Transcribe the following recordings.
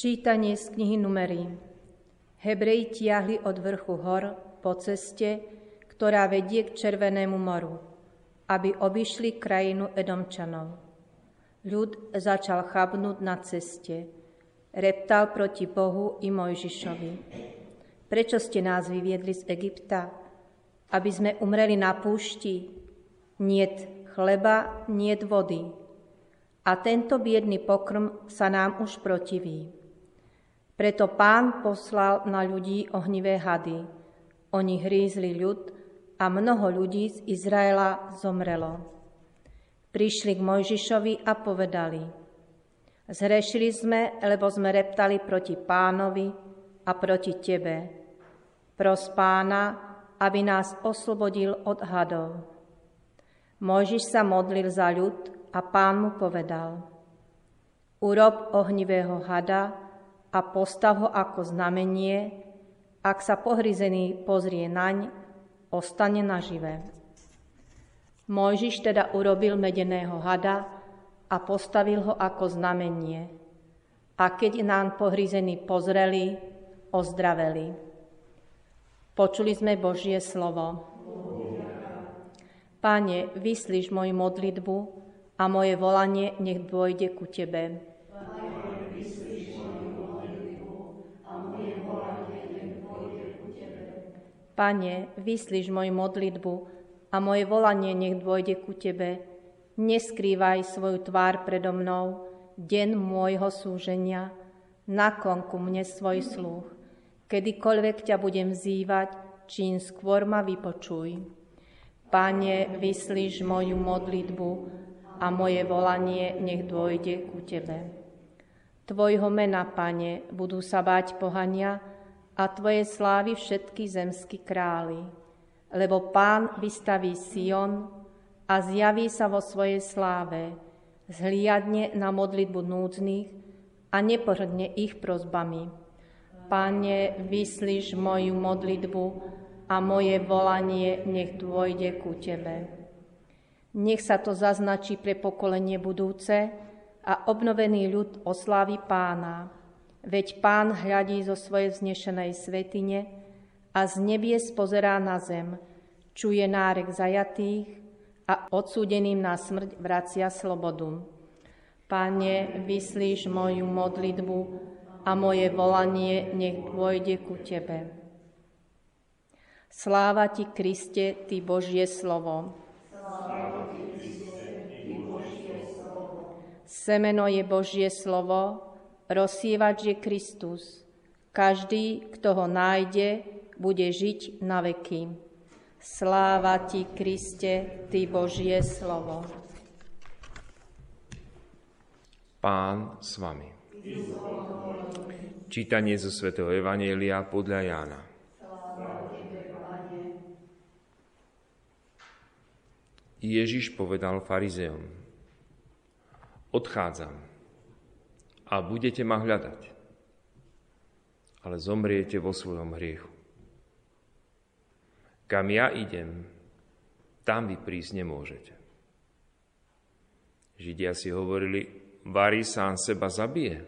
Čítanie z knihy Numerí. Hebreji tiahli od vrchu hor po ceste, ktorá vedie k Červenému moru, aby obišli krajinu Edomčanov. Ľud začal chabnúť na ceste. Reptal proti Bohu i Mojžišovi. Prečo ste nás vyviedli z Egypta? Aby sme umreli na púšti? Niet chleba, niet vody. A tento biedný pokrm sa nám už protiví. Preto pán poslal na ľudí ohnivé hady. Oni hrízli ľud a mnoho ľudí z Izraela zomrelo. Prišli k Mojžišovi a povedali, zhrešili sme, lebo sme reptali proti pánovi a proti tebe. Pros pána, aby nás oslobodil od hadov. Mojžiš sa modlil za ľud a pán mu povedal, urob ohnivého hada, a postav ho ako znamenie, ak sa pohryzený pozrie naň, ostane naživé. Mojžiš teda urobil medeného hada a postavil ho ako znamenie. A keď nám pohryzení pozreli, ozdraveli. Počuli sme Božie slovo. Pane, vyslíš moju modlitbu a moje volanie nech dôjde ku Tebe. Pane, vyslíš moju modlitbu a moje volanie nech dôjde ku Tebe. Neskrývaj svoju tvár predo mnou, deň môjho súženia, naklon ku mne svoj sluch. Kedykoľvek ťa budem vzývať, čím skôr ma vypočuj. Pane, vyslíš moju modlitbu a moje volanie nech dôjde ku Tebe. Tvojho mena, Pane, budú sa báť pohania, a Tvoje slávy všetky zemskí králi. Lebo Pán vystaví Sion a zjaví sa vo svojej sláve, zhliadne na modlitbu núdznych a nepohrdne ich prozbami. Pane, vyslíš moju modlitbu a moje volanie nech dôjde ku Tebe. Nech sa to zaznačí pre pokolenie budúce a obnovený ľud oslávi Pána Veď pán hľadí zo svojej vznešenej svetine a z nebies pozerá na zem, čuje nárek zajatých a odsúdeným na smrť vracia slobodu. Pane, vyslíš moju modlitbu a moje volanie nech dôjde ku Tebe. Sláva Ti, Kriste, Ty Božie slovo. Semeno je Božie slovo, rozsievač je Kristus. Každý, kto ho nájde, bude žiť na veky. Sláva ti, Kriste, ty Božie slovo. Pán s vami. Čítanie zo svätého Evanielia podľa Jána. Ježiš povedal farizeom, odchádzam, a budete ma hľadať, ale zomriete vo svojom hriechu. Kam ja idem, tam vy prísť nemôžete. Židia si hovorili, Vary sám seba zabije,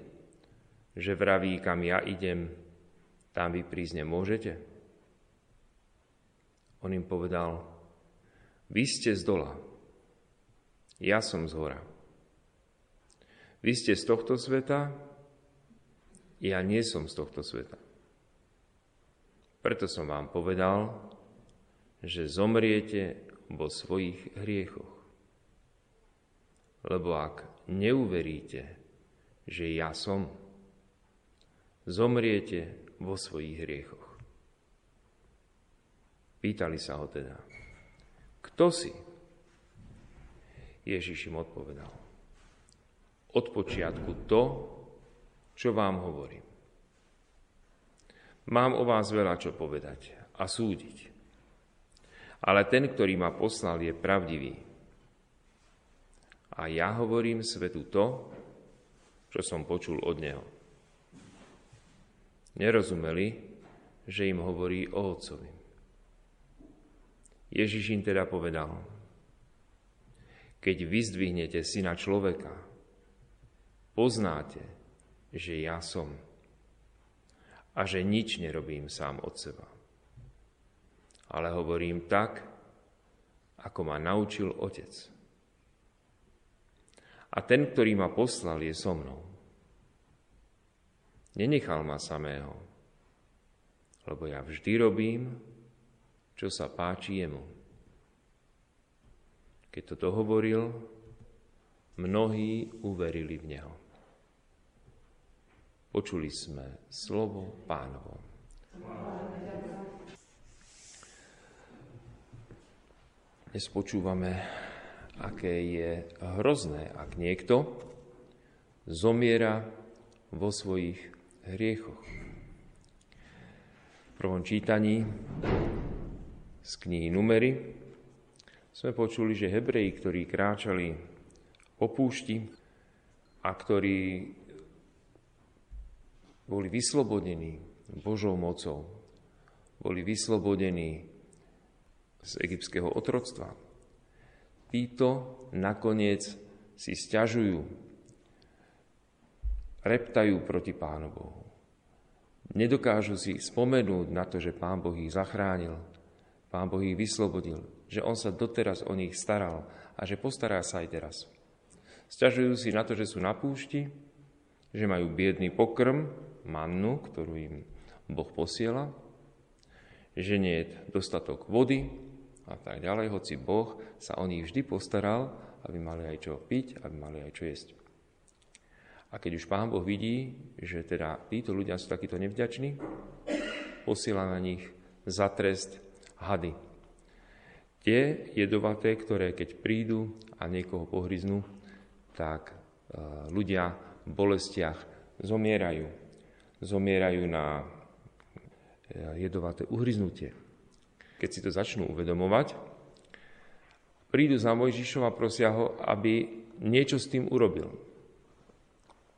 že vraví, kam ja idem, tam vy prísť nemôžete. On im povedal, vy ste z dola, ja som z hora. Vy ste z tohto sveta, ja nie som z tohto sveta. Preto som vám povedal, že zomriete vo svojich hriechoch. Lebo ak neuveríte, že ja som, zomriete vo svojich hriechoch. Pýtali sa ho teda, kto si? Ježiš im odpovedal, od počiatku to, čo vám hovorím. Mám o vás veľa čo povedať a súdiť. Ale ten, ktorý ma poslal, je pravdivý. A ja hovorím svetu to, čo som počul od neho. Nerozumeli, že im hovorí o Otcovi. Ježiš im teda povedal, keď vyzdvihnete syna človeka, poznáte, že ja som a že nič nerobím sám od seba. Ale hovorím tak, ako ma naučil Otec. A ten, ktorý ma poslal, je so mnou. Nenechal ma samého, lebo ja vždy robím, čo sa páči jemu. Keď toto hovoril, mnohí uverili v Neho. Počuli sme slovo pánovo. Dnes počúvame, aké je hrozné, ak niekto zomiera vo svojich hriechoch. V prvom čítaní z knihy Numery sme počuli, že Hebreji, ktorí kráčali po púšti a ktorí boli vyslobodení Božou mocou, boli vyslobodení z egyptského otroctva. Títo nakoniec si stiažujú, reptajú proti Pánu Bohu. Nedokážu si spomenúť na to, že Pán Boh ich zachránil, Pán Boh ich vyslobodil, že On sa doteraz o nich staral a že postará sa aj teraz. Sťažujú si na to, že sú na púšti, že majú biedný pokrm, mannu, ktorú im Boh posiela, že nie je dostatok vody, a tak ďalej, hoci Boh sa o nich vždy postaral, aby mali aj čo piť, aby mali aj čo jesť. A keď už Pán Boh vidí, že teda títo ľudia sú takíto nevďační, posiela na nich za trest hady. Tie jedovaté, ktoré keď prídu a niekoho pohryznú, tak e, ľudia bolestiach zomierajú. Zomierajú na e, jedovaté uhryznutie keď si to začnú uvedomovať, prídu za Mojžišom a prosia ho, aby niečo s tým urobil.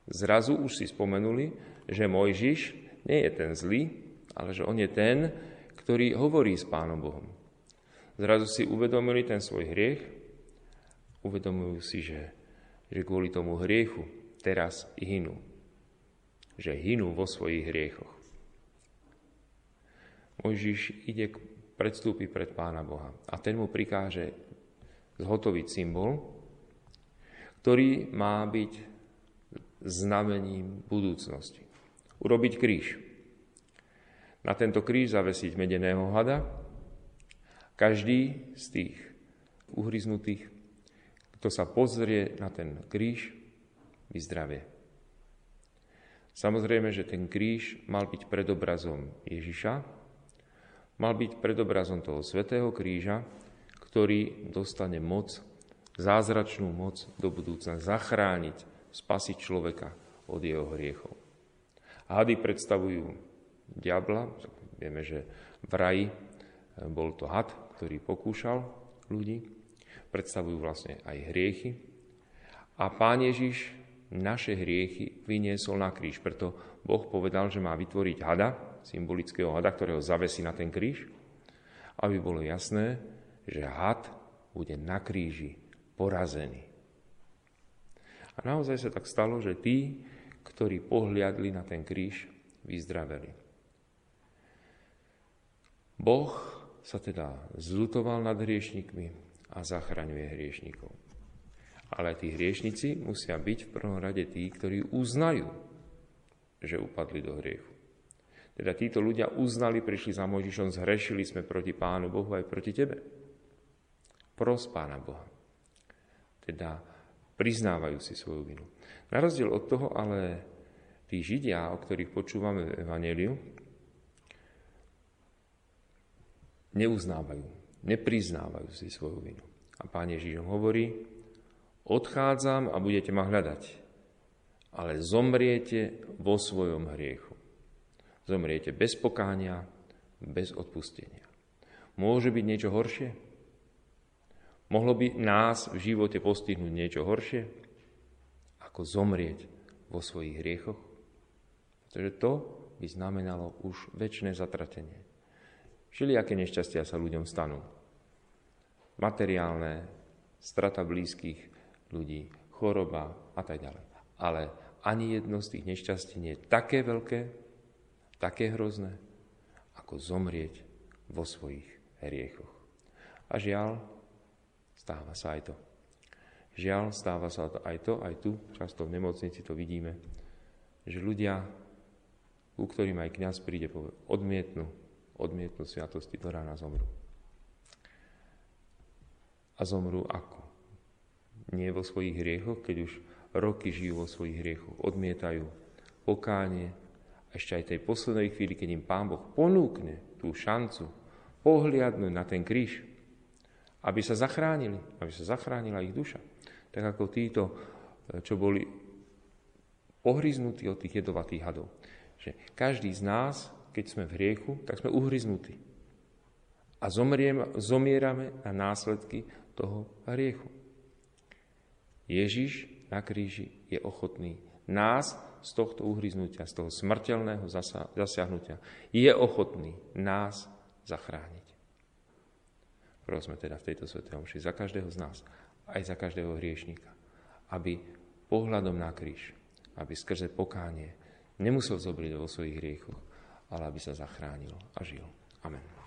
Zrazu už si spomenuli, že Mojžiš nie je ten zlý, ale že on je ten, ktorý hovorí s Pánom Bohom. Zrazu si uvedomili ten svoj hriech, uvedomujú si, že, že kvôli tomu hriechu teraz hynú. Že hynú vo svojich hriechoch. Mojžiš ide k predstúpi pred Pána Boha. A ten mu prikáže zhotoviť symbol, ktorý má byť znamením budúcnosti. Urobiť kríž. Na tento kríž zavesiť medeného hada. Každý z tých uhryznutých, kto sa pozrie na ten kríž, vyzdravie. Samozrejme, že ten kríž mal byť predobrazom Ježiša, mal byť predobrazom toho svetého kríža, ktorý dostane moc, zázračnú moc do budúcna zachrániť, spasiť človeka od jeho hriechov. Hady predstavujú diabla, vieme, že v raji eh, bol to had, ktorý pokúšal ľudí, predstavujú vlastne aj hriechy. A Pán Ježiš naše hriechy vyniesol na kríž, preto Boh povedal, že má vytvoriť hada, symbolického hada, ktorého zavesí na ten kríž, aby bolo jasné, že had bude na kríži porazený. A naozaj sa tak stalo, že tí, ktorí pohliadli na ten kríž, vyzdraveli. Boh sa teda zlutoval nad hriešnikmi a zachraňuje hriešnikov. Ale tí hriešnici musia byť v prvom rade tí, ktorí uznajú, že upadli do hriechu. Teda títo ľudia uznali, prišli za Mojžišom, zhrešili sme proti Pánu Bohu aj proti tebe. Pros Pána Boha. Teda priznávajú si svoju vinu. Na rozdiel od toho ale tí Židia, o ktorých počúvame v Evangeliu, neuznávajú, nepriznávajú si svoju vinu. A Pán Ježíš hovorí, odchádzam a budete ma hľadať, ale zomriete vo svojom hriechu. Zomriete bez pokánia, bez odpustenia. Môže byť niečo horšie? Mohlo by nás v živote postihnúť niečo horšie, ako zomrieť vo svojich hriechoch? Pretože to by znamenalo už väčšie zatratenie. aké nešťastia sa ľuďom stanú. Materiálne, strata blízkych ľudí, choroba a tak ďalej. Ale ani jedno z tých nešťastí nie je také veľké, také hrozné, ako zomrieť vo svojich hriechoch. A žiaľ, stáva sa aj to. Žiaľ, stáva sa aj to, aj tu, často v nemocnici to vidíme, že ľudia, u ktorým aj kniaz príde, povie, odmietnú, odmietnú sviatosti, do rána zomru. A zomru ako? Nie vo svojich hriechoch, keď už roky žijú vo svojich hriechoch, odmietajú pokánie, ešte aj tej poslednej chvíli, keď im Pán Boh ponúkne tú šancu pohliadnúť na ten kríž, aby sa zachránili, aby sa zachránila ich duša. Tak ako títo, čo boli pohryznutí od tých jedovatých hadov. Že každý z nás, keď sme v hriechu, tak sme uhryznutí. A zomierame na následky toho hriechu. Ježiš na kríži je ochotný nás z tohto uhryznutia, z toho smrteľného zasiahnutia, je ochotný nás zachrániť. Prosme teda v tejto svetej omši za každého z nás, aj za každého hriešníka, aby pohľadom na kríž, aby skrze pokánie nemusel zobrieť vo svojich hriechoch, ale aby sa zachránil a žil. Amen.